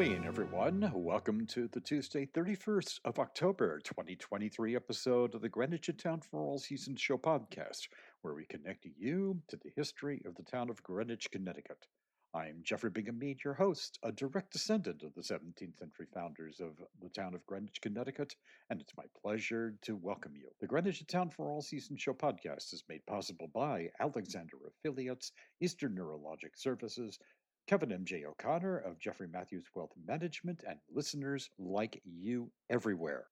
Halloween, everyone. Welcome to the Tuesday, 31st of October, 2023 episode of the Greenwich in Town for All Seasons Show podcast, where we connect you to the history of the town of Greenwich, Connecticut. I'm Jeffrey Bingham Mead, your host, a direct descendant of the 17th century founders of the town of Greenwich, Connecticut, and it's my pleasure to welcome you. The Greenwich Town for All Seasons Show podcast is made possible by Alexander Affiliates, Eastern Neurologic Services, Kevin M.J. O'Connor of Jeffrey Matthews Wealth Management, and listeners like you everywhere.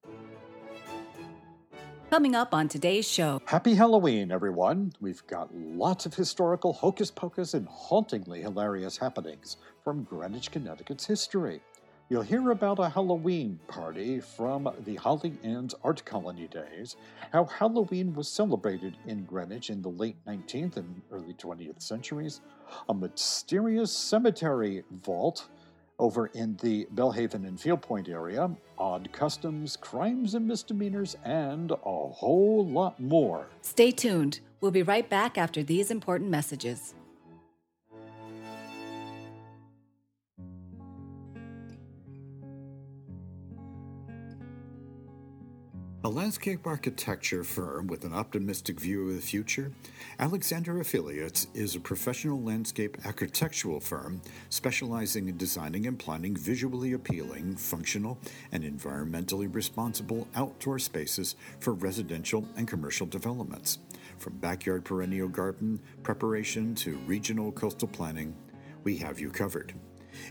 Coming up on today's show. Happy Halloween, everyone. We've got lots of historical hocus pocus and hauntingly hilarious happenings from Greenwich, Connecticut's history. You'll hear about a Halloween party from the Holley Inn's Art Colony days, how Halloween was celebrated in Greenwich in the late 19th and early 20th centuries, a mysterious cemetery vault over in the Belhaven and Field Point area, odd customs, crimes and misdemeanors, and a whole lot more. Stay tuned. We'll be right back after these important messages. A landscape architecture firm with an optimistic view of the future, Alexander Affiliates is a professional landscape architectural firm specializing in designing and planning visually appealing, functional, and environmentally responsible outdoor spaces for residential and commercial developments. From backyard perennial garden preparation to regional coastal planning, we have you covered.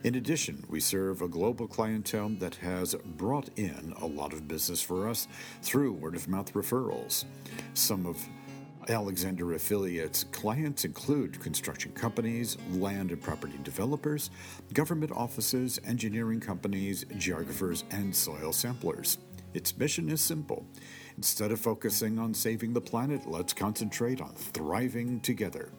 In addition, we serve a global clientele that has brought in a lot of business for us through word of mouth referrals. Some of Alexander Affiliates clients include construction companies, land and property developers, government offices, engineering companies, geographers, and soil samplers. Its mission is simple. Instead of focusing on saving the planet, let's concentrate on thriving together.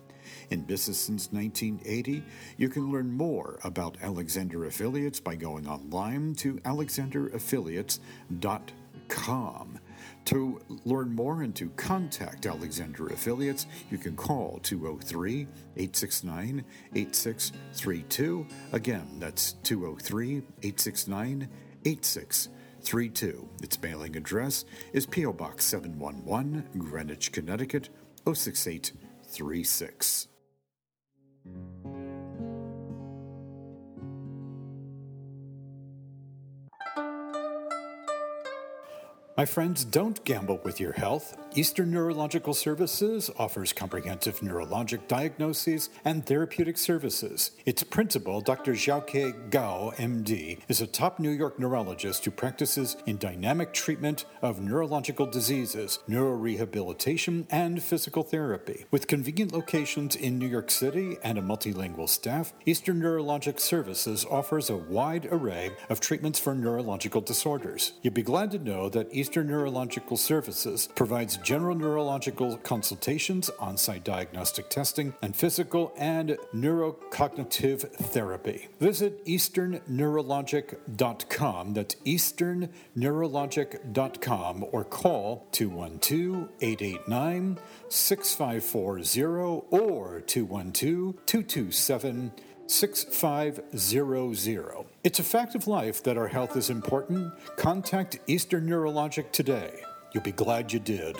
In business since 1980, you can learn more about Alexander Affiliates by going online to alexanderaffiliates.com. To learn more and to contact Alexander Affiliates, you can call 203 869 8632. Again, that's 203 869 8632. Its mailing address is P.O. Box 711, Greenwich, Connecticut oh 06836. My friends, don't gamble with your health. Eastern Neurological Services offers comprehensive neurologic diagnoses and therapeutic services. Its principal, Dr. Xiaoke Gao, MD, is a top New York neurologist who practices in dynamic treatment of neurological diseases, neurorehabilitation, and physical therapy. With convenient locations in New York City and a multilingual staff, Eastern Neurologic Services offers a wide array of treatments for neurological disorders. You'd be glad to know that Eastern Neurological Services provides general neurological consultations, on site diagnostic testing, and physical and neurocognitive therapy. Visit easternneurologic.com. That's easternneurologic.com or call 212 889 6540 or 212 227 6500. It's a fact of life that our health is important. Contact Eastern Neurologic today. You'll be glad you did.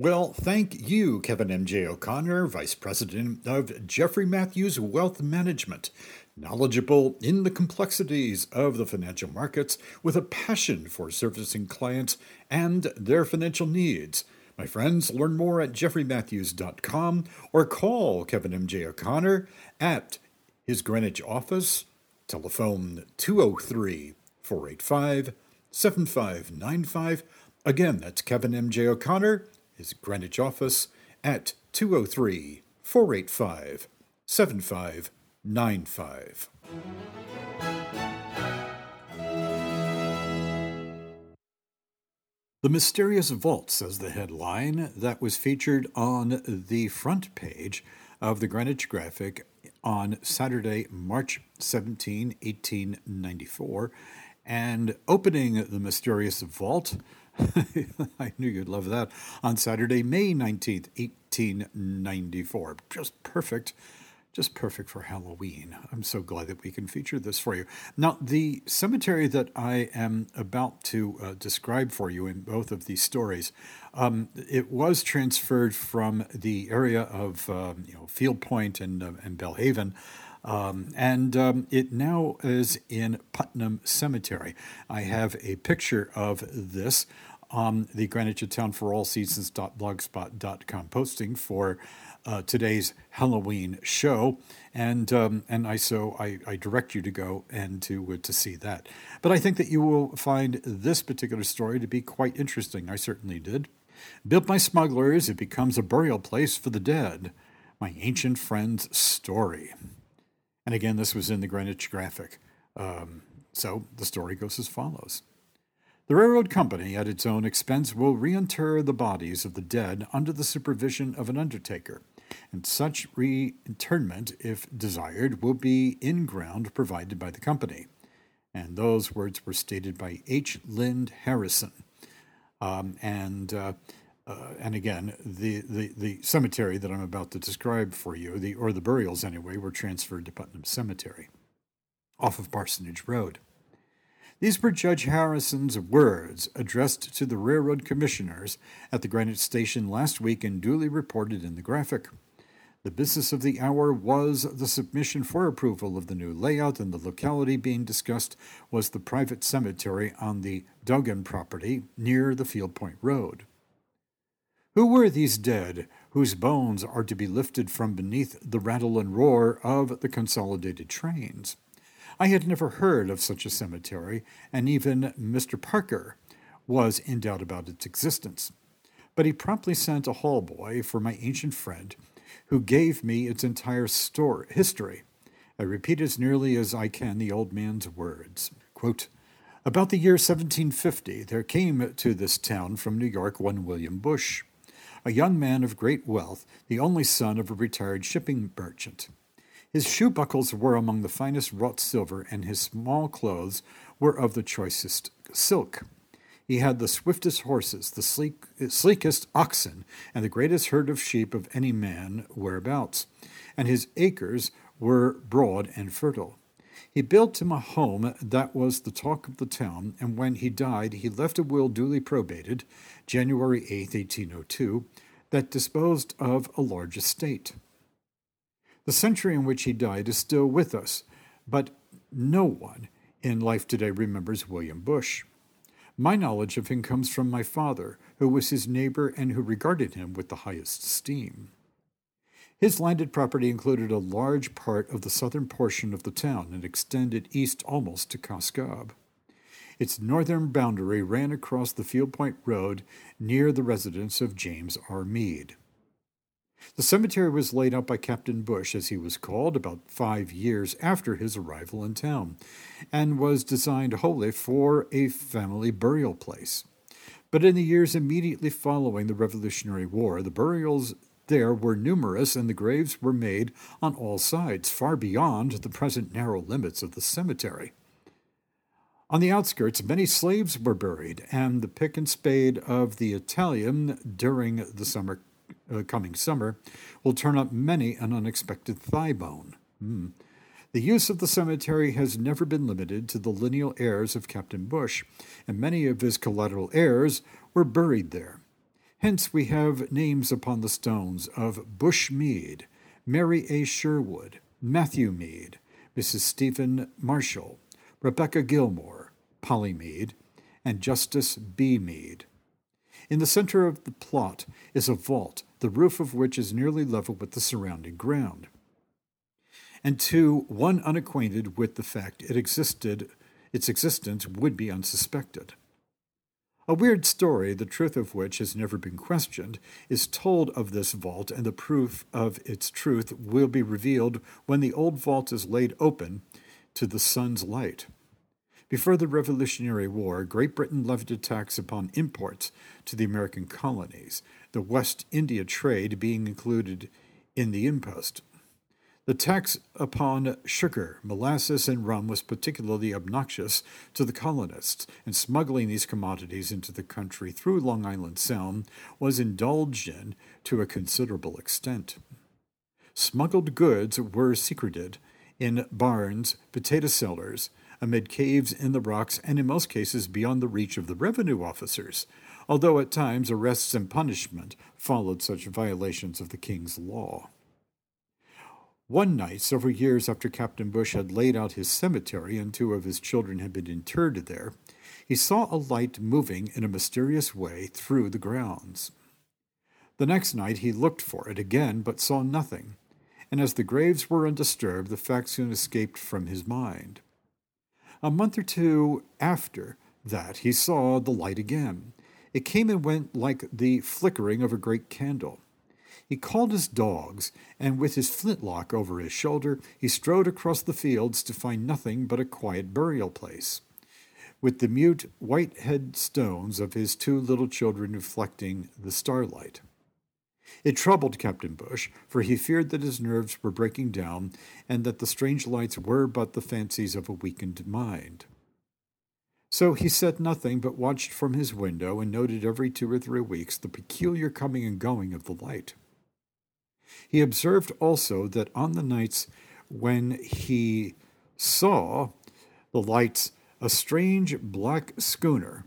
Well, thank you, Kevin M.J. O'Connor, Vice President of Jeffrey Matthews Wealth Management, knowledgeable in the complexities of the financial markets with a passion for servicing clients and their financial needs. My friends, learn more at jeffreymatthews.com or call Kevin M.J. O'Connor at his Greenwich office, telephone 203 485 7595. Again, that's Kevin M.J. O'Connor, his Greenwich office, at 203 485 7595. The Mysterious Vault, says the headline, that was featured on the front page of the Greenwich Graphic on Saturday, March 17, 1894. And opening the Mysterious Vault I knew you'd love that. On Saturday, May 19th, 1894. Just perfect just perfect for Halloween. I'm so glad that we can feature this for you. Now, the cemetery that I am about to uh, describe for you in both of these stories, um, it was transferred from the area of um, you know Field Point and, uh, and Belhaven. Um, and um, it now is in Putnam Cemetery. I have a picture of this on the Greenwich Town for All Seasons.blogspot.com posting for uh, today's Halloween show, and um, and I so I, I direct you to go and to uh, to see that. But I think that you will find this particular story to be quite interesting. I certainly did. Built by smugglers, it becomes a burial place for the dead. My ancient friend's story. And again, this was in the Greenwich Graphic. Um, so the story goes as follows. The railroad company, at its own expense, will reinter the bodies of the dead under the supervision of an undertaker, and such reinterment, if desired, will be in ground provided by the company. And those words were stated by H. Lind Harrison. Um, and uh, uh, and again, the, the, the cemetery that I'm about to describe for you, the or the burials anyway, were transferred to Putnam Cemetery, off of Parsonage Road. These were Judge Harrison's words addressed to the railroad commissioners at the Greenwich station last week and duly reported in the graphic. The business of the hour was the submission for approval of the new layout, and the locality being discussed was the private cemetery on the Duggan property near the Field Point Road. Who were these dead whose bones are to be lifted from beneath the rattle and roar of the consolidated trains? I had never heard of such a cemetery, and even Mr. Parker was in doubt about its existence. But he promptly sent a hall boy for my ancient friend, who gave me its entire story, history. I repeat as nearly as I can the old man's words. Quote, about the year 1750, there came to this town from New York one William Bush, a young man of great wealth, the only son of a retired shipping merchant. His shoe buckles were among the finest wrought silver, and his small clothes were of the choicest silk. He had the swiftest horses, the sleek, sleekest oxen, and the greatest herd of sheep of any man whereabouts, and his acres were broad and fertile. He built him a home that was the talk of the town, and when he died, he left a will duly probated, January 8, 1802, that disposed of a large estate. The century in which he died is still with us, but no one in life today remembers William Bush. My knowledge of him comes from my father, who was his neighbor and who regarded him with the highest esteem. His landed property included a large part of the southern portion of the town and extended east almost to Cos Cob. Its northern boundary ran across the Field Point Road near the residence of James R. Meade. The cemetery was laid out by Captain Bush, as he was called, about five years after his arrival in town, and was designed wholly for a family burial place. But in the years immediately following the Revolutionary War, the burials there were numerous, and the graves were made on all sides, far beyond the present narrow limits of the cemetery. On the outskirts, many slaves were buried, and the pick and spade of the Italian during the summer uh, coming summer will turn up many an unexpected thigh bone. Mm. The use of the cemetery has never been limited to the lineal heirs of Captain Bush, and many of his collateral heirs were buried there. Hence, we have names upon the stones of Bush Meade, Mary A. Sherwood, Matthew Meade, Mrs. Stephen Marshall, Rebecca Gilmore, Polly Meade, and Justice B. Meade. In the center of the plot is a vault, the roof of which is nearly level with the surrounding ground. And to one unacquainted with the fact it existed, its existence would be unsuspected. A weird story, the truth of which has never been questioned, is told of this vault, and the proof of its truth will be revealed when the old vault is laid open to the sun's light. Before the Revolutionary War, Great Britain levied a tax upon imports to the American colonies, the West India trade being included in the impost. The tax upon sugar, molasses, and rum was particularly obnoxious to the colonists, and smuggling these commodities into the country through Long Island Sound was indulged in to a considerable extent. Smuggled goods were secreted in barns, potato cellars, amid caves in the rocks, and in most cases beyond the reach of the revenue officers, although at times arrests and punishment followed such violations of the king's law. One night, several years after Captain Bush had laid out his cemetery and two of his children had been interred there, he saw a light moving in a mysterious way through the grounds. The next night he looked for it again, but saw nothing, and as the graves were undisturbed, the fact soon escaped from his mind. A month or two after that, he saw the light again. It came and went like the flickering of a great candle. He called his dogs, and with his flintlock over his shoulder, he strode across the fields to find nothing but a quiet burial place, with the mute white headstones of his two little children reflecting the starlight. It troubled Captain Bush, for he feared that his nerves were breaking down and that the strange lights were but the fancies of a weakened mind. So he said nothing but watched from his window and noted every two or three weeks the peculiar coming and going of the light. He observed also that on the nights when he saw the lights, a strange black schooner,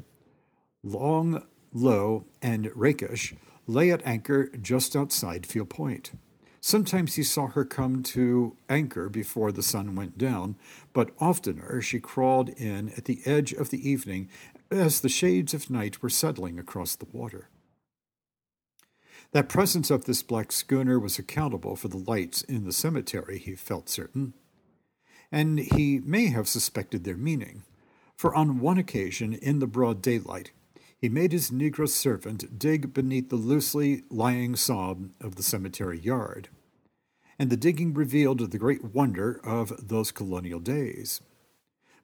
long, low, and rakish, lay at anchor just outside Field Point. Sometimes he saw her come to anchor before the sun went down, but oftener she crawled in at the edge of the evening as the shades of night were settling across the water. That presence of this black schooner was accountable for the lights in the cemetery, he felt certain. And he may have suspected their meaning, for on one occasion, in the broad daylight, he made his negro servant dig beneath the loosely lying sod of the cemetery yard. And the digging revealed the great wonder of those colonial days.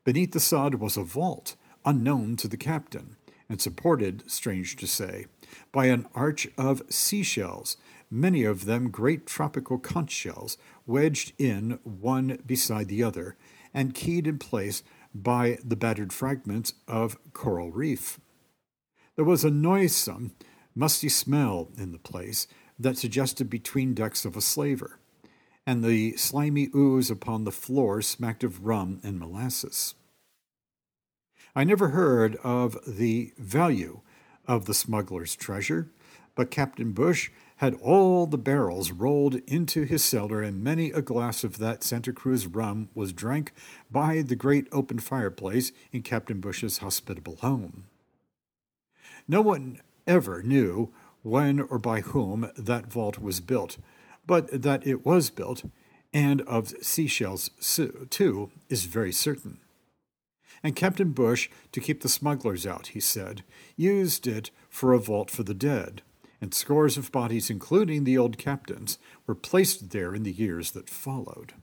Beneath the sod was a vault unknown to the captain, and supported, strange to say, by an arch of seashells, many of them great tropical conch shells, wedged in one beside the other, and keyed in place by the battered fragments of coral reef. There was a noisome, musty smell in the place that suggested between decks of a slaver, and the slimy ooze upon the floor smacked of rum and molasses. I never heard of the value of the smuggler's treasure, but Captain Bush had all the barrels rolled into his cellar, and many a glass of that Santa Cruz rum was drank by the great open fireplace in Captain Bush's hospitable home. No one ever knew when or by whom that vault was built, but that it was built, and of seashells too, is very certain and Captain Bush, to keep the smugglers out, he said, used it for a vault for the dead, and scores of bodies, including the old captain's, were placed there in the years that followed.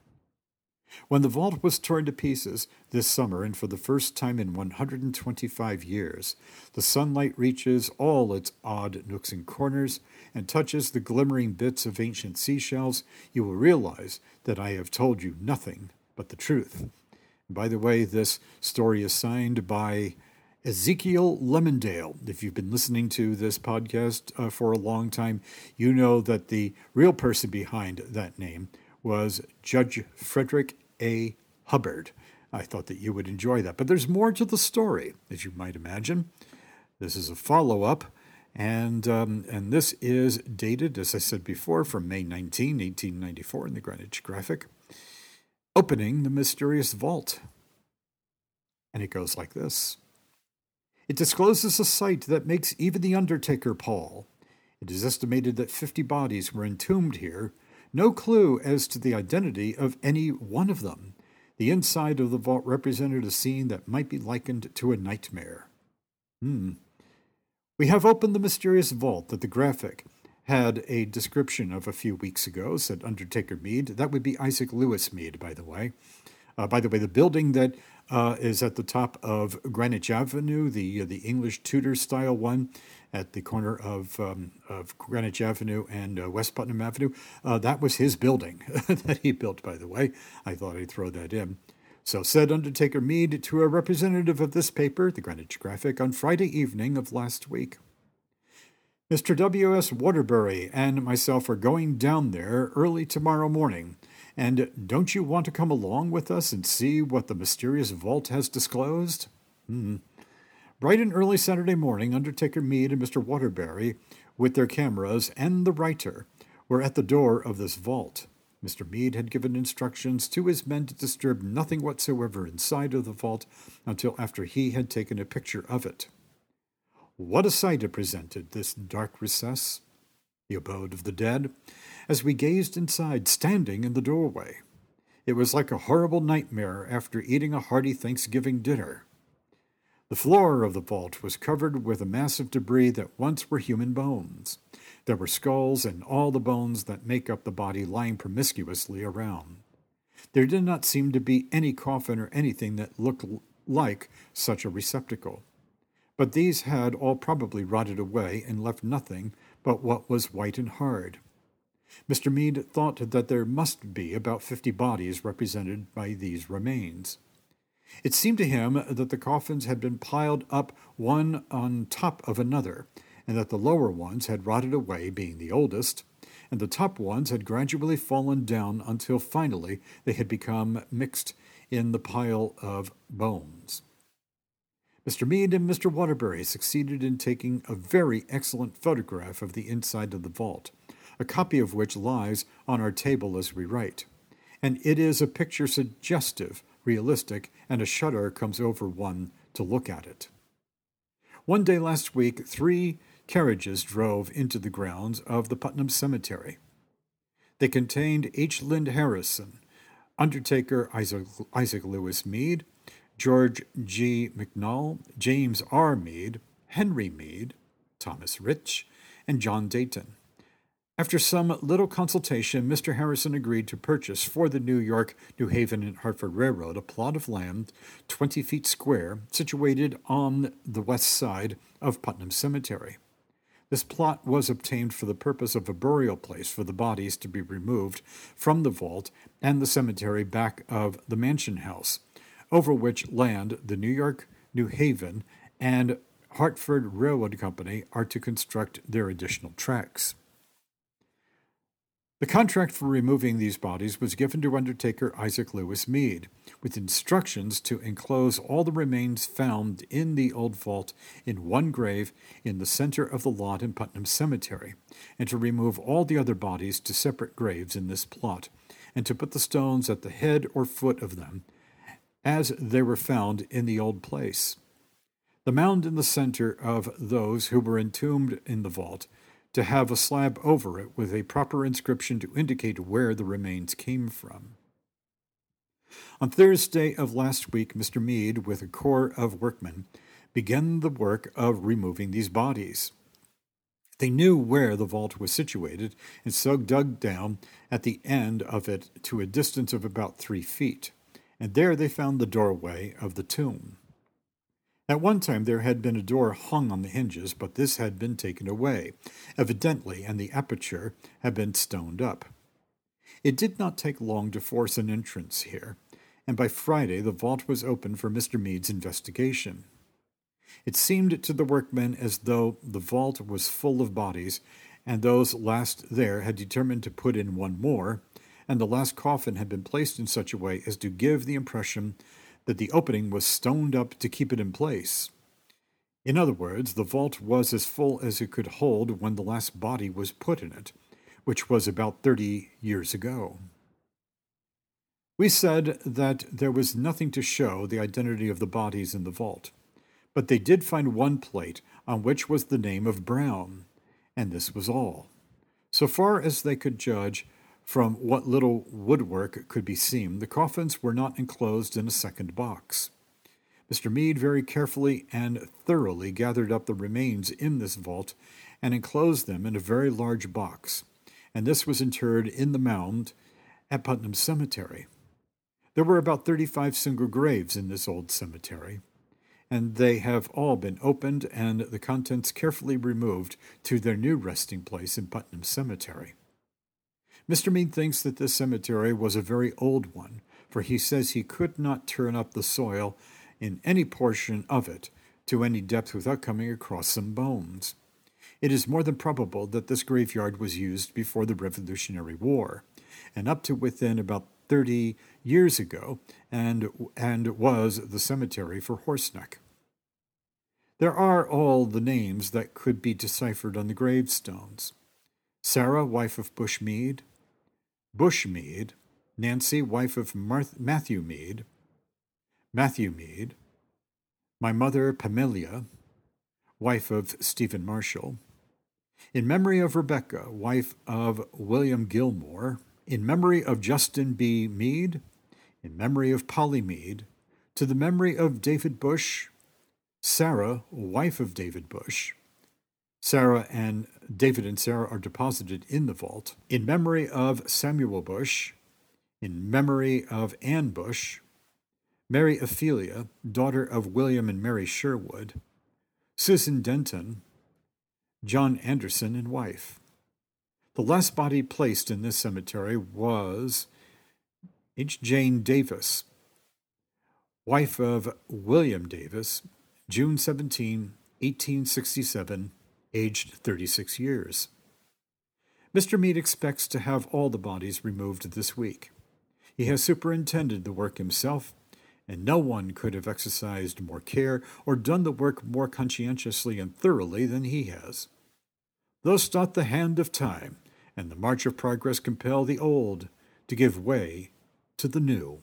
When the vault was torn to pieces this summer, and for the first time in 125 years, the sunlight reaches all its odd nooks and corners and touches the glimmering bits of ancient seashells, you will realize that I have told you nothing but the truth. By the way, this story is signed by Ezekiel Lemonade. If you've been listening to this podcast uh, for a long time, you know that the real person behind that name was Judge Frederick A. Hubbard. I thought that you would enjoy that. But there's more to the story, as you might imagine. This is a follow up, and, um, and this is dated, as I said before, from May 19, 1894, in the Greenwich Graphic opening the mysterious vault. And it goes like this It discloses a sight that makes even the undertaker pall. It is estimated that 50 bodies were entombed here, no clue as to the identity of any one of them. The inside of the vault represented a scene that might be likened to a nightmare. Hmm. We have opened the mysterious vault that the graphic had a description of a few weeks ago, said Undertaker Mead. That would be Isaac Lewis Mead, by the way. Uh, by the way, the building that uh, is at the top of Greenwich Avenue, the uh, the English Tudor style one at the corner of um, of Greenwich Avenue and uh, West Putnam Avenue. Uh, that was his building that he built, by the way. I thought I'd throw that in. So said Undertaker Mead to a representative of this paper, the Greenwich Graphic, on Friday evening of last week. Mr. W.S. Waterbury and myself are going down there early tomorrow morning. And don't you want to come along with us and see what the mysterious vault has disclosed? Hmm. Bright and early Saturday morning, Undertaker Mead and Mr. Waterbury, with their cameras and the writer, were at the door of this vault. Mr. Mead had given instructions to his men to disturb nothing whatsoever inside of the vault until after he had taken a picture of it. What a sight it presented, this dark recess, the abode of the dead, as we gazed inside, standing in the doorway. It was like a horrible nightmare after eating a hearty Thanksgiving dinner. The floor of the vault was covered with a mass of debris that once were human bones. There were skulls and all the bones that make up the body lying promiscuously around. There did not seem to be any coffin or anything that looked like such a receptacle. But these had all probably rotted away and left nothing but what was white and hard. Mr. Mead thought that there must be about fifty bodies represented by these remains. It seemed to him that the coffins had been piled up one on top of another, and that the lower ones had rotted away, being the oldest, and the top ones had gradually fallen down until finally they had become mixed in the pile of bones. Mr. Mead and Mr. Waterbury succeeded in taking a very excellent photograph of the inside of the vault, a copy of which lies on our table as we write. And it is a picture suggestive realistic, and a shudder comes over one to look at it. One day last week, three carriages drove into the grounds of the Putnam Cemetery. They contained H. Lynn Harrison, Undertaker Isaac, Isaac Lewis Mead, George G. McNall, James R. Mead, Henry Mead, Thomas Rich, and John Dayton. After some little consultation, Mr. Harrison agreed to purchase for the New York, New Haven, and Hartford Railroad a plot of land 20 feet square situated on the west side of Putnam Cemetery. This plot was obtained for the purpose of a burial place for the bodies to be removed from the vault and the cemetery back of the Mansion House, over which land the New York, New Haven, and Hartford Railroad Company are to construct their additional tracks. The contract for removing these bodies was given to Undertaker Isaac Lewis Mead, with instructions to enclose all the remains found in the old vault in one grave in the center of the lot in Putnam Cemetery, and to remove all the other bodies to separate graves in this plot, and to put the stones at the head or foot of them, as they were found in the old place. The mound in the center of those who were entombed in the vault to have a slab over it with a proper inscription to indicate where the remains came from. On Thursday of last week, Mr. Mead, with a corps of workmen, began the work of removing these bodies. They knew where the vault was situated, and so dug down at the end of it to a distance of about three feet, and there they found the doorway of the tomb. At one time there had been a door hung on the hinges, but this had been taken away, evidently, and the aperture had been stoned up. It did not take long to force an entrance here, and by Friday the vault was open for Mr. Mead's investigation. It seemed to the workmen as though the vault was full of bodies, and those last there had determined to put in one more, and the last coffin had been placed in such a way as to give the impression that the opening was stoned up to keep it in place. In other words, the vault was as full as it could hold when the last body was put in it, which was about thirty years ago. We said that there was nothing to show the identity of the bodies in the vault, but they did find one plate on which was the name of Brown, and this was all. So far as they could judge, from what little woodwork could be seen, the coffins were not enclosed in a second box. Mr. Mead very carefully and thoroughly gathered up the remains in this vault and enclosed them in a very large box, and this was interred in the mound at Putnam Cemetery. There were about 35 single graves in this old cemetery, and they have all been opened and the contents carefully removed to their new resting place in Putnam Cemetery. Mr. Mead thinks that this cemetery was a very old one, for he says he could not turn up the soil in any portion of it to any depth without coming across some bones. It is more than probable that this graveyard was used before the Revolutionary War, and up to within about 30 years ago, and, and was the cemetery for Horseneck. There are all the names that could be deciphered on the gravestones Sarah, wife of Bush Mead, Bush Mead, Nancy, wife of Marth- Matthew Mead, Matthew Mead, my mother, Pamelia, wife of Stephen Marshall, in memory of Rebecca, wife of William Gilmore, in memory of Justin B. Mead, in memory of Polly Mead, to the memory of David Bush, Sarah, wife of David Bush. Sarah and David and Sarah are deposited in the vault. In memory of Samuel Bush, in memory of Anne Bush, Mary Ophelia, daughter of William and Mary Sherwood, Susan Denton, John Anderson, and wife. The last body placed in this cemetery was H. Jane Davis, wife of William Davis, June 17, 1867, aged 36 years. Mr. Mead expects to have all the bodies removed this week. He has superintended the work himself, and no one could have exercised more care or done the work more conscientiously and thoroughly than he has. Thus doth the hand of time and the march of progress compel the old to give way to the new.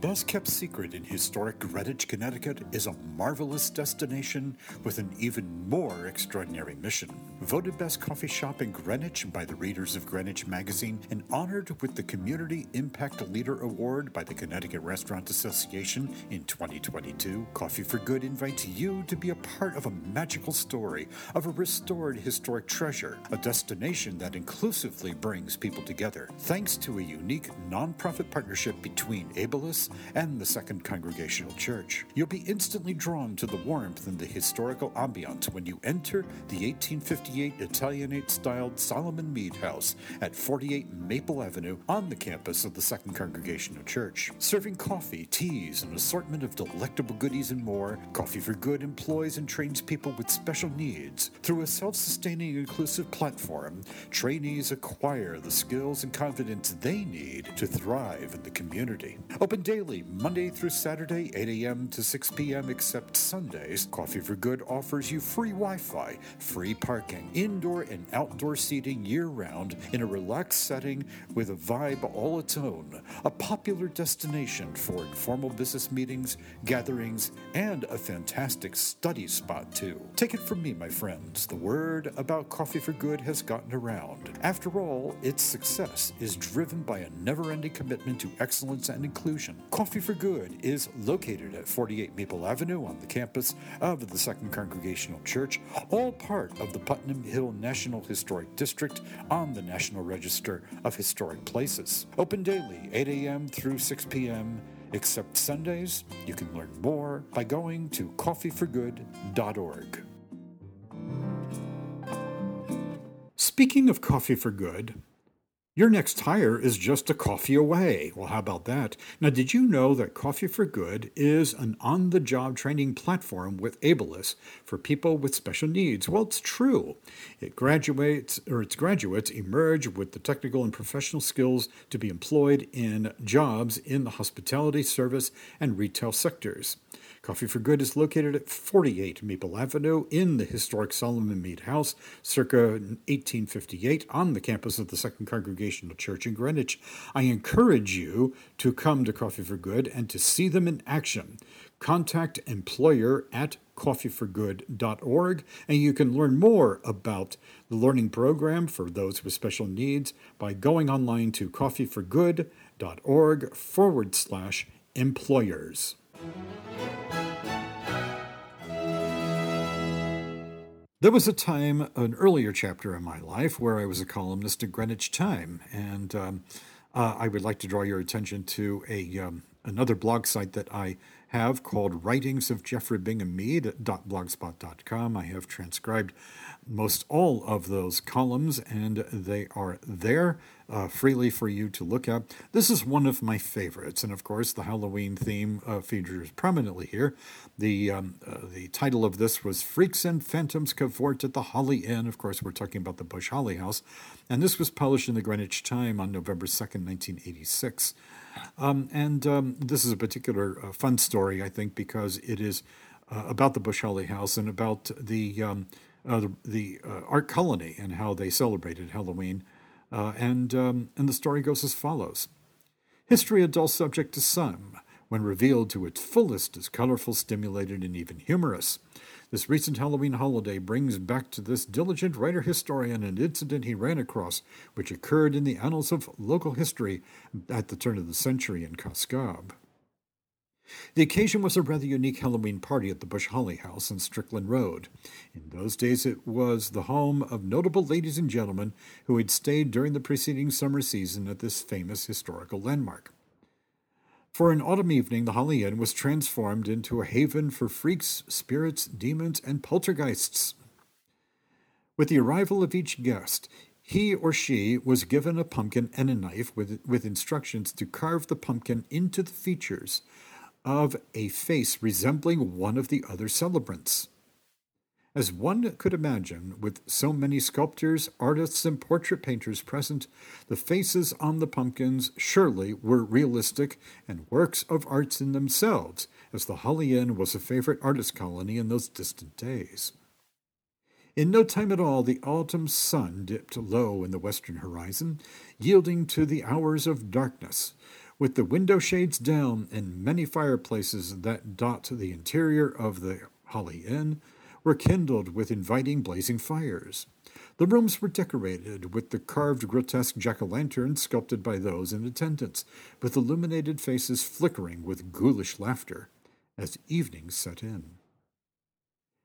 Best kept secret in historic Greenwich, Connecticut is a marvelous destination with an even more extraordinary mission. Voted best coffee shop in Greenwich by the readers of Greenwich Magazine and honored with the Community Impact Leader Award by the Connecticut Restaurant Association in 2022, Coffee for Good invites you to be a part of a magical story of a restored historic treasure, a destination that inclusively brings people together, thanks to a unique nonprofit partnership between Abilis and the Second Congregational Church. You'll be instantly drawn to the warmth and the historical ambiance when you enter the 1858 Italianate styled Solomon Mead House at 48 Maple Avenue on the campus of the Second Congregational Church. Serving coffee, teas, an assortment of delectable goodies and more, Coffee for Good employs and trains people with special needs. Through a self sustaining inclusive platform, trainees acquire the skills and confidence they need to thrive in the community. Open daily daily, Monday through Saturday, 8 a.m. to 6 p.m., except Sundays. Coffee for Good offers you free Wi Fi, free parking, indoor and outdoor seating year round in a relaxed setting with a vibe all its own. A popular destination for informal business meetings, gatherings, and a fantastic study spot, too. Take it from me, my friends, the word about Coffee for Good has gotten around. After all, its success is driven by a never ending commitment to excellence and inclusion. Coffee for Good is located at 48 Maple Avenue on the campus of the Second Congregational Church, all part of the Putnam Hill National Historic District on the National Register of Historic Places. Open daily, 8 a.m. through 6 p.m. Except Sundays, you can learn more by going to coffeeforgood.org. Speaking of Coffee for Good, your next hire is just a coffee away. Well, how about that? Now, did you know that Coffee for Good is an on the job training platform with Abilis for people with special needs? Well, it's true. It graduates or its graduates emerge with the technical and professional skills to be employed in jobs in the hospitality, service, and retail sectors. Coffee for Good is located at 48 Maple Avenue in the historic Solomon Mead House, circa 1858, on the campus of the Second Congregational Church in Greenwich. I encourage you to come to Coffee for Good and to see them in action. Contact employer at coffeeforgood.org, and you can learn more about the learning program for those with special needs by going online to coffeeforgood.org forward slash employers. There was a time, an earlier chapter in my life, where I was a columnist at Greenwich Time, and um, uh, I would like to draw your attention to a um, another blog site that I have called Writings of Jeffrey Bingham Mead at blogspot.com. I have transcribed most all of those columns, and they are there uh, freely for you to look at. This is one of my favorites, and of course, the Halloween theme uh, features prominently here. The um, uh, the title of this was "Freaks and Phantoms Cavort at the Holley Inn." Of course, we're talking about the Bush Holley House, and this was published in the Greenwich Time on November second, nineteen eighty six. Um, and um, this is a particular uh, fun story, I think, because it is uh, about the Bush Holley House and about the um, uh, the, the uh, art colony and how they celebrated Halloween. Uh, and, um, and the story goes as follows History, a dull subject to some, when revealed to its fullest, is colorful, stimulated, and even humorous. This recent Halloween holiday brings back to this diligent writer historian an incident he ran across, which occurred in the annals of local history at the turn of the century in Cos Cob. The occasion was a rather unique Halloween party at the Bush Holley House in Strickland Road. In those days, it was the home of notable ladies and gentlemen who had stayed during the preceding summer season at this famous historical landmark. For an autumn evening, the Holley Inn was transformed into a haven for freaks, spirits, demons, and poltergeists. With the arrival of each guest, he or she was given a pumpkin and a knife with, with instructions to carve the pumpkin into the features of a face resembling one of the other celebrants. As one could imagine, with so many sculptors, artists, and portrait painters present, the faces on the pumpkins surely were realistic and works of arts in themselves, as the Holley Inn was a favorite artist colony in those distant days. In no time at all, the autumn sun dipped low in the western horizon, yielding to the hours of darkness, with the window shades down and many fireplaces that dot the interior of the Holley Inn were kindled with inviting blazing fires. The rooms were decorated with the carved grotesque jack o' lanterns sculpted by those in attendance, with illuminated faces flickering with ghoulish laughter as evening set in.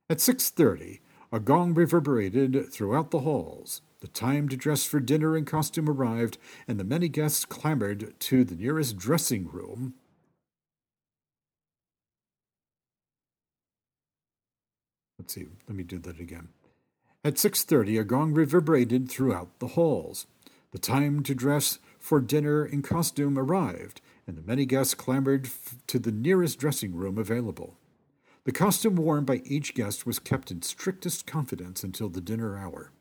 At six thirty, a gong reverberated throughout the halls. The time to dress for dinner and costume arrived, and the many guests clamored to the nearest dressing room. Let's see, let me do that again. At 6:30 a gong reverberated throughout the halls. The time to dress for dinner in costume arrived, and the many guests clambered f- to the nearest dressing room available. The costume worn by each guest was kept in strictest confidence until the dinner hour.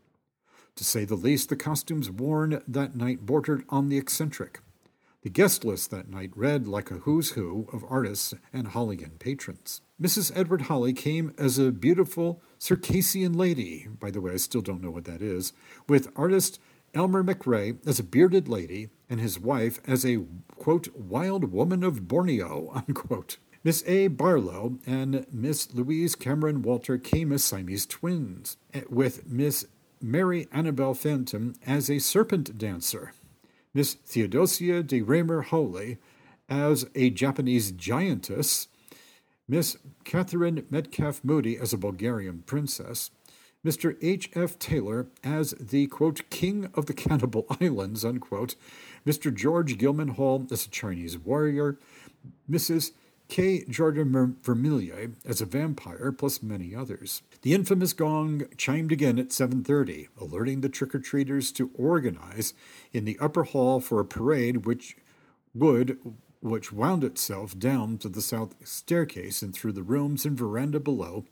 To say the least, the costumes worn that night bordered on the eccentric. The guest list that night read like a who's who of artists and Holley Inn patrons. Mrs. Edward Holley came as a beautiful Circassian lady, by the way, I still don't know what that is, with artist Elmer MacRae as a bearded lady and his wife as a, quote, wild woman of Borneo, unquote. Miss A. Barlow and Miss Louise Cameron Walter came as Siamese twins, eh, with Miss Mary Annabel Fenton as a serpent dancer, Miss Theodosia de Raymer Howley as a Japanese giantess, Miss Catherine Metcalf Moody as a Bulgarian princess, Mr. H. F. Taylor as the quote king of the cannibal islands unquote, Mr. George Gilman Hall as a Chinese warrior, Mrs. K. Jordan Vermillier as a vampire, plus many others. The infamous gong chimed again at 7:30, alerting the trick-or-treaters to organize in the upper hall for a parade which would which wound itself down to the south staircase and through the rooms and veranda below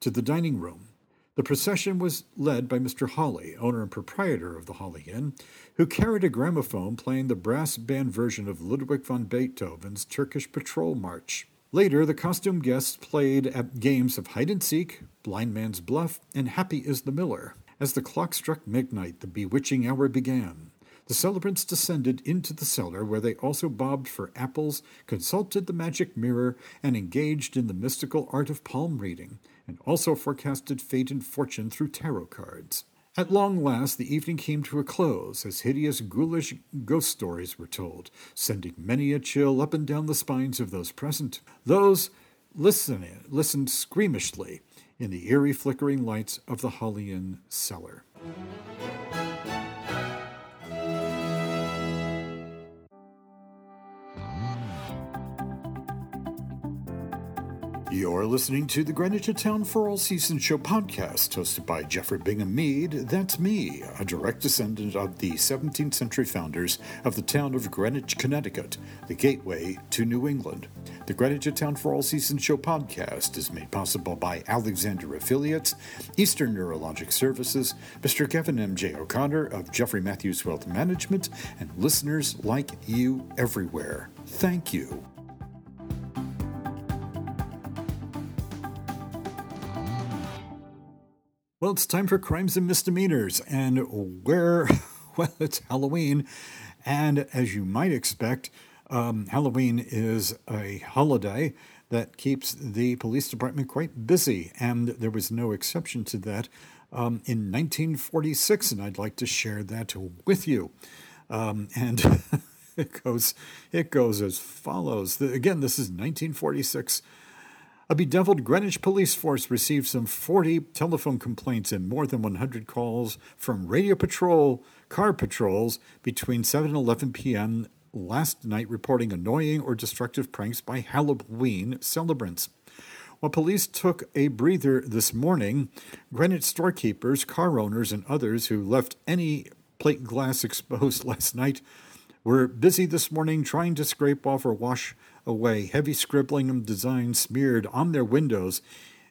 to the dining room. The procession was led by Mr. Holley, owner and proprietor of the Holley Inn, who carried a gramophone playing the brass band version of Ludwig van Beethoven's Turkish Patrol March. Later, the costume guests played at games of hide and seek, blind man's bluff, and happy is the miller. As the clock struck midnight, the bewitching hour began. The celebrants descended into the cellar, where they also bobbed for apples, consulted the magic mirror, and engaged in the mystical art of palm reading, and also forecasted fate and fortune through tarot cards. At long last, the evening came to a close, as hideous, ghoulish ghost stories were told, sending many a chill up and down the spines of those present. Those listening listened squeamishly in the eerie flickering lights of the Holley Inn cellar. You're listening to the Greenwich Town for All Seasons Show podcast, hosted by Jeffrey Bingham Mead. That's me, a direct descendant of the 17th century founders of the town of Greenwich, Connecticut, the gateway to New England. The Greenwich Town for All Seasons Show podcast is made possible by Alexander Affiliates, Eastern Neurologic Services, Mr. Kevin M.J. O'Connor of Jeffrey Matthews Wealth Management, and listeners like you everywhere. Thank you. Well, it's time for crimes and misdemeanors, and where, well, it's Halloween, and as you might expect, um, Halloween is a holiday that keeps the police department quite busy, and there was no exception to that um, in 1946, and I'd like to share that with you. Um, and it goes, it goes as follows. The, again, this is 1946. A bedeviled Greenwich police force received some 40 telephone complaints and more than 100 calls from radio patrol car patrols between 7 and 11 p.m. last night reporting annoying or destructive pranks by Halloween celebrants. While police took a breather this morning, Greenwich storekeepers, car owners, and others who left any plate glass exposed last night were busy this morning trying to scrape off or wash away heavy scribbling and designs smeared on their windows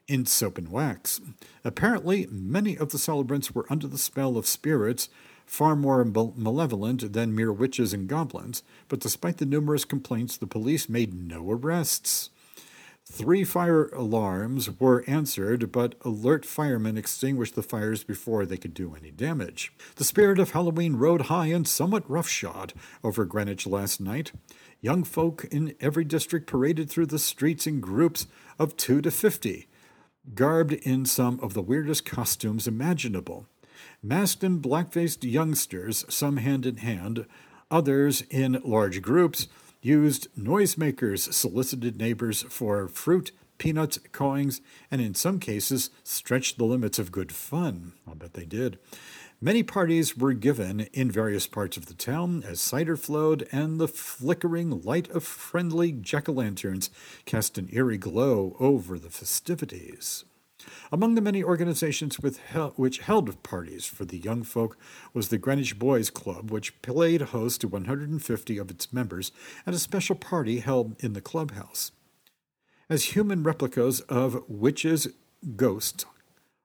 in soap and wax. Apparently, many of the celebrants were under the spell of spirits far more malevolent than mere witches and goblins, but despite the numerous complaints, the police made no arrests. Three fire alarms were answered, but alert firemen extinguished the fires before they could do any damage. The spirit of Halloween rode high and somewhat roughshod over Greenwich last night. Young folk in every district paraded through the streets in groups of two to fifty, garbed in some of the weirdest costumes imaginable. Masked and black faced youngsters, some hand in hand, others in large groups, used noisemakers, solicited neighbors for fruit, peanuts, coins, and in some cases stretched the limits of good fun. I'll bet they did. Many parties were given in various parts of the town as cider flowed and the flickering light of friendly jack o' lanterns cast an eerie glow over the festivities. Among the many organizations which held parties for the young folk was the Greenwich Boys Club, which played host to 150 of its members at a special party held in the clubhouse. As human replicas of witches, ghosts,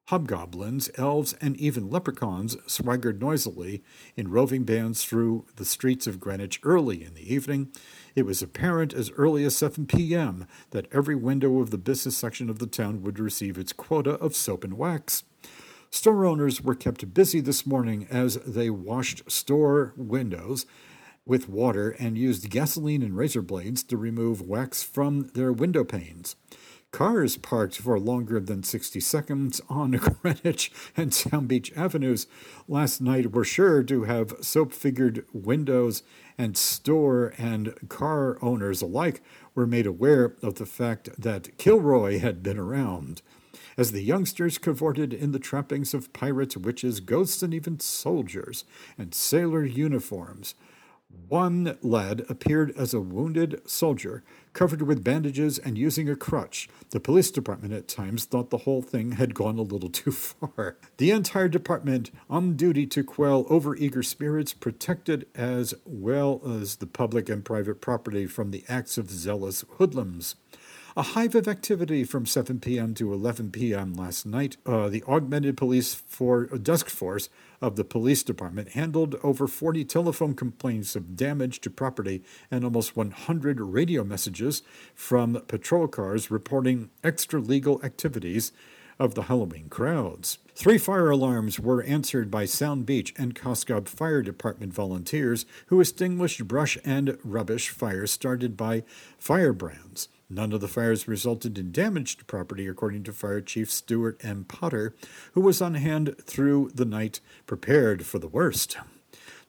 Hobgoblins, elves, and even leprechauns swaggered noisily in roving bands through the streets of Greenwich early in the evening. It was apparent as early as 7 p.m. that every window of the business section of the town would receive its quota of soap and wax. Store owners were kept busy this morning as they washed store windows with water and used gasoline and razor blades to remove wax from their window panes. Cars parked for longer than 60 seconds on Greenwich and Sound Beach Avenues last night were sure to have soap figured windows, and store and car owners alike were made aware of the fact that Kilroy had been around. As the youngsters cavorted in the trappings of pirates, witches, ghosts, and even soldiers, and sailor uniforms, one lad appeared as a wounded soldier covered with bandages and using a crutch. The police department at times thought the whole thing had gone a little too far. The entire department, on duty to quell overeager spirits, protected as well as the public and private property from the acts of zealous hoodlums a hive of activity from 7 p.m. to 11 p.m. last night. Uh, the augmented police for uh, desk force of the police department handled over 40 telephone complaints of damage to property and almost 100 radio messages from patrol cars reporting extra legal activities of the Halloween crowds. Three fire alarms were answered by Sound Beach and Cos Cob Fire Department volunteers who extinguished brush and rubbish fires started by firebrands. None of the fires resulted in damage to property, according to Fire Chief Stuart M. Potter, who was on hand through the night, prepared for the worst.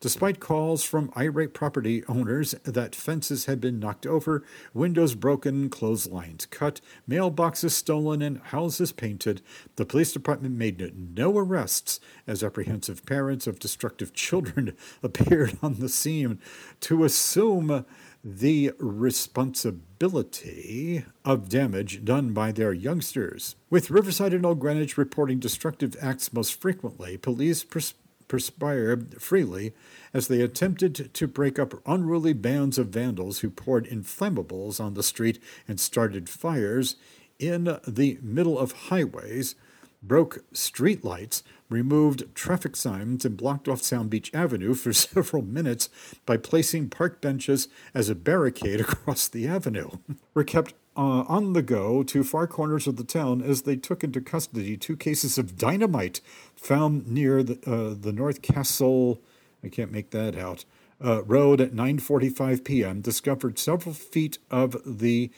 Despite calls from irate property owners that fences had been knocked over, windows broken, clotheslines cut, mailboxes stolen, and houses painted, the police department made no arrests as apprehensive parents of destructive children appeared on the scene to assume the responsibility of damage done by their youngsters. With Riverside and Old Greenwich reporting destructive acts most frequently, police pers- perspired freely as they attempted to break up unruly bands of vandals who poured inflammables on the street and started fires in the middle of highways, broke streetlights, removed traffic signs and blocked off Sound Beach Avenue for several minutes by placing park benches as a barricade across the avenue. Were kept uh, on the go to far corners of the town as they took into custody two cases of dynamite found near the, uh, the North Castle. I can't make that out. Uh, road at 9:45 p.m. discovered several feet of the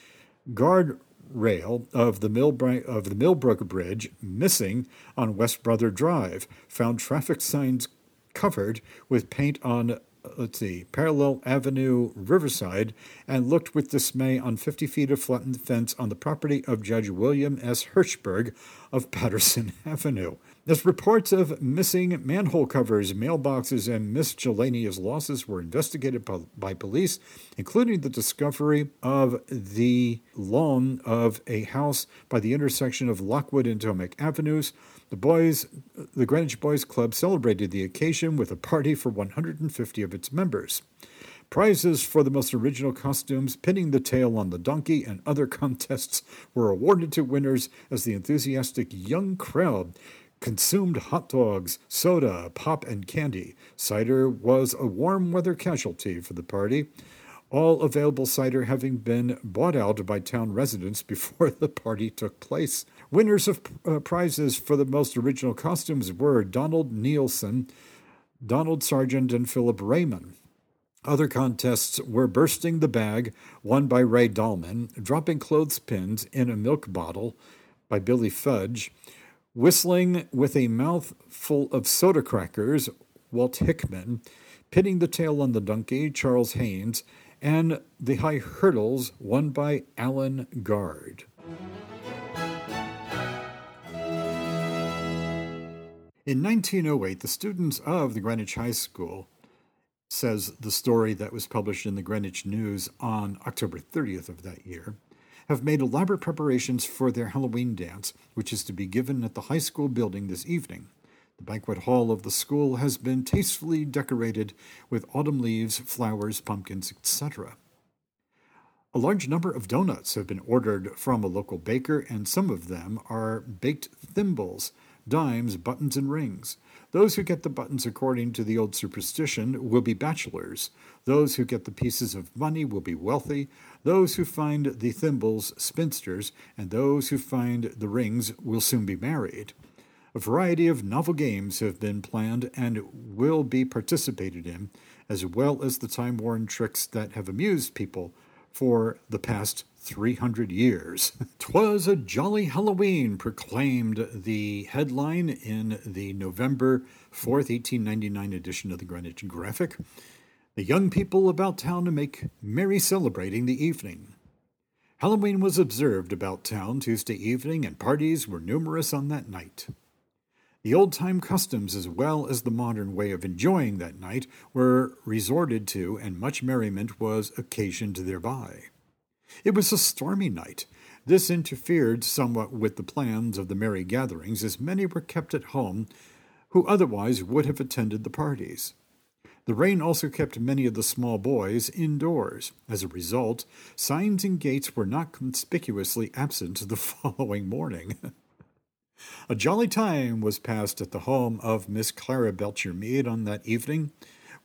guard rail of the, of the Millbrook Bridge missing on West Brother Drive, found traffic signs covered with paint on let's see, Parallel Avenue, Riverside, and looked with dismay on 50 feet of flattened fence on the property of Judge William S. Hirschberg of Patterson Avenue. As reports of missing manhole covers, mailboxes, and miscellaneous losses were investigated by police, including the discovery of the lawn of a house by the intersection of Lockwood and Tomac Avenues, the boys, the Greenwich Boys Club celebrated the occasion with a party for 150 of its members. Prizes for the most original costumes, pinning the tail on the donkey, and other contests were awarded to winners as the enthusiastic young crowd consumed hot dogs, soda, pop, and candy. Cider was a warm weather casualty for the party all available cider having been bought out by town residents before the party took place. Winners of uh, prizes for the most original costumes were Donald Nielsen, Donald Sargent, and Philip Raymond. Other contests were Bursting the Bag, won by Ray Dahlman, Dropping Clothespins in a Milk Bottle by Billy Fudge, Whistling with a Mouth Full of Soda Crackers, Walt Hickman, Pinning the Tail on the Donkey, Charles Haynes, and the high hurdles won by Alan Gard. In 1908, the students of the Greenwich High School, says the story that was published in the Greenwich News on October 30th of that year, have made elaborate preparations for their Halloween dance, which is to be given at the high school building this evening. The banquet hall of the school has been tastefully decorated with autumn leaves, flowers, pumpkins, etc. A large number of donuts have been ordered from a local baker, and some of them are baked thimbles, dimes, buttons, and rings. Those who get the buttons according to the old superstition will be bachelors. Those who get the pieces of money will be wealthy. Those who find the thimbles, spinsters. And those who find the rings will soon be married. A variety of novel games have been planned and will be participated in, as well as the time worn tricks that have amused people for the past 300 years. Twas a jolly Halloween, proclaimed the headline in the November 4th, 1899 edition of the Greenwich Graphic. The young people about town to make merry celebrating the evening. Halloween was observed about town Tuesday evening, and parties were numerous on that night. The old time customs, as well as the modern way of enjoying that night, were resorted to, and much merriment was occasioned thereby. It was a stormy night. This interfered somewhat with the plans of the merry gatherings, as many were kept at home who otherwise would have attended the parties. The rain also kept many of the small boys indoors. As a result, signs and gates were not conspicuously absent the following morning. A jolly time was passed at the home of Miss Clara Belcher Mead on that evening,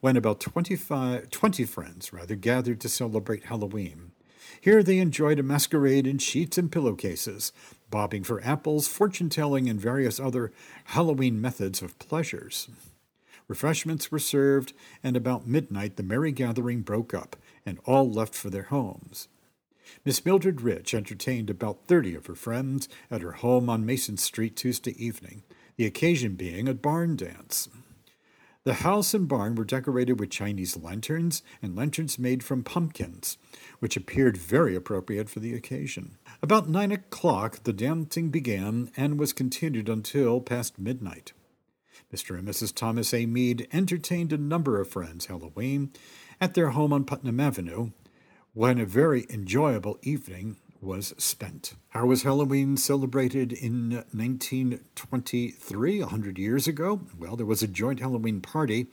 when about 25, 20 friends rather gathered to celebrate Halloween. Here they enjoyed a masquerade in sheets and pillowcases, bobbing for apples, fortune telling, and various other Halloween methods of pleasures. Refreshments were served, and about midnight the merry gathering broke up, and all left for their homes. Miss Mildred Rich entertained about thirty of her friends at her home on Mason Street Tuesday evening, the occasion being a barn dance. The house and barn were decorated with Chinese lanterns and lanterns made from pumpkins, which appeared very appropriate for the occasion. About nine o'clock, the dancing began and was continued until past midnight. Mr. and Mrs. Thomas A. Mead entertained a number of friends Halloween at their home on Putnam Avenue when a very enjoyable evening was spent. How was Halloween celebrated in 1923, 100 years ago? Well, there was a joint Halloween party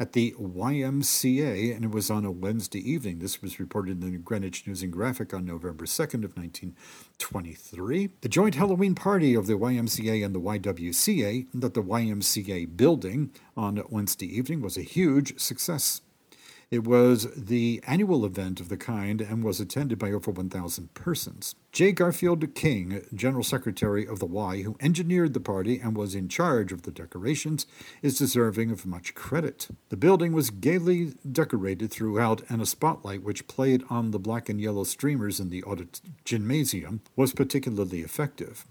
at the YMCA, and it was on a Wednesday evening. This was reported in the Greenwich News and Graphic on November 2nd of 1923. The joint Halloween party of the YMCA and the YWCA at the YMCA building on Wednesday evening was a huge success. It was the annual event of the kind and was attended by over 1,000 persons. J. Garfield King, General Secretary of the Y, who engineered the party and was in charge of the decorations, is deserving of much credit. The building was gaily decorated throughout, and a spotlight which played on the black and yellow streamers in the audit gymnasium was particularly effective.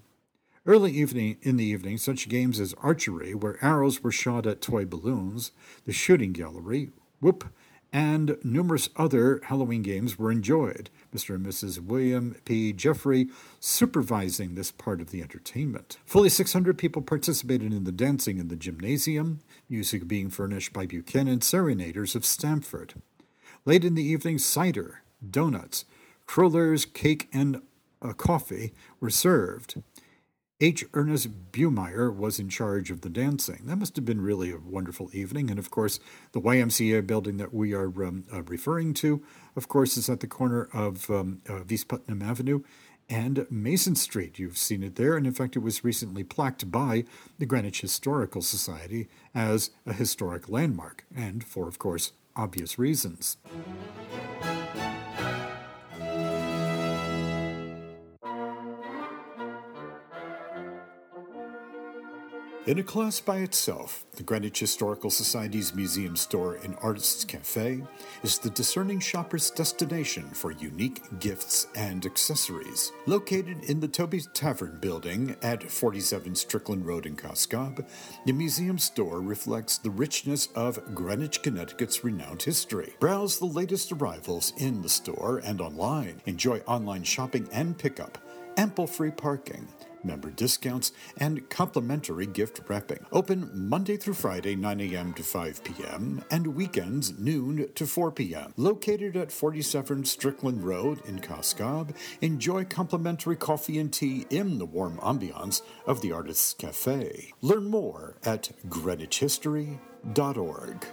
Early evening in the evening, such games as archery, where arrows were shot at toy balloons, the shooting gallery, whoop, and numerous other Halloween games were enjoyed. Mr. and Mrs. William P. Jeffrey supervising this part of the entertainment. Fully 600 people participated in the dancing in the gymnasium, music being furnished by Buchanan Serenaders of Stamford. Late in the evening, cider, donuts, crullers, cake, and a coffee were served. H. Ernest Bumeyer was in charge of the dancing. That must have been really a wonderful evening. And of course, the YMCA building that we are um, uh, referring to, of course, is at the corner of, um, of East Putnam Avenue and Mason Street. You've seen it there. And in fact, it was recently plaqued by the Greenwich Historical Society as a historic landmark, and for, of course, obvious reasons. In a class by itself, the Greenwich Historical Society's museum store and artists cafe is the discerning shopper's destination for unique gifts and accessories. Located in the Toby's Tavern building at 47 Strickland Road in Cos Cob, the museum store reflects the richness of Greenwich, Connecticut's renowned history. Browse the latest arrivals in the store and online. Enjoy online shopping and pickup, ample free parking member discounts, and complimentary gift wrapping. Open Monday through Friday, 9 a.m. to 5 p.m., and weekends, noon to 4 p.m. Located at 47 Strickland Road in Cos Cob, enjoy complimentary coffee and tea in the warm ambiance of the Artists Cafe. Learn more at greenwichhistory.org.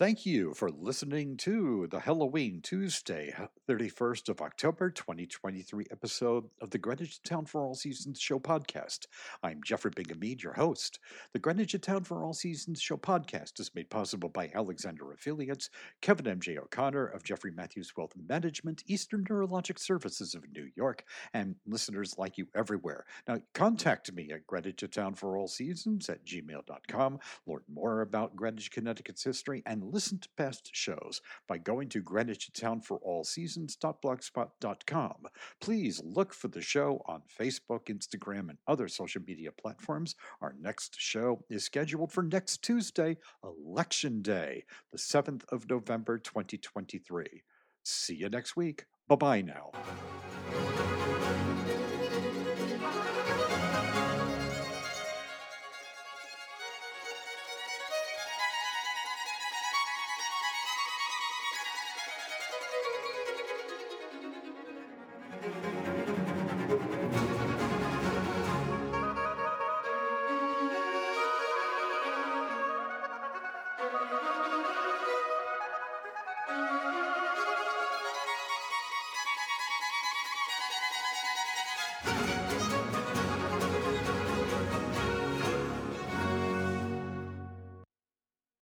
Thank you for listening to the Halloween Tuesday, 31st of October 2023 episode of the Greenwich Town for All Seasons Show podcast. I'm Jeffrey Bingham Mead, your host. The Greenwich Town for All Seasons Show podcast is made possible by Alexander Affiliates, Kevin M.J. O'Connor of Jeffrey Matthews Wealth Management, Eastern Neurologic Services of New York, and listeners like you everywhere. Now, contact me at Greenwich Town for All Seasons at gmail.com. Learn more about Greenwich, Connecticut's history and listen to past shows by going to Greenwich Town for All Seasons.blogspot.com. Please look for the show on Facebook, Instagram, and other social media platforms. Our next show is scheduled for next Tuesday, Election Day, the 7th of November, 2023. See you next week. Bye bye now.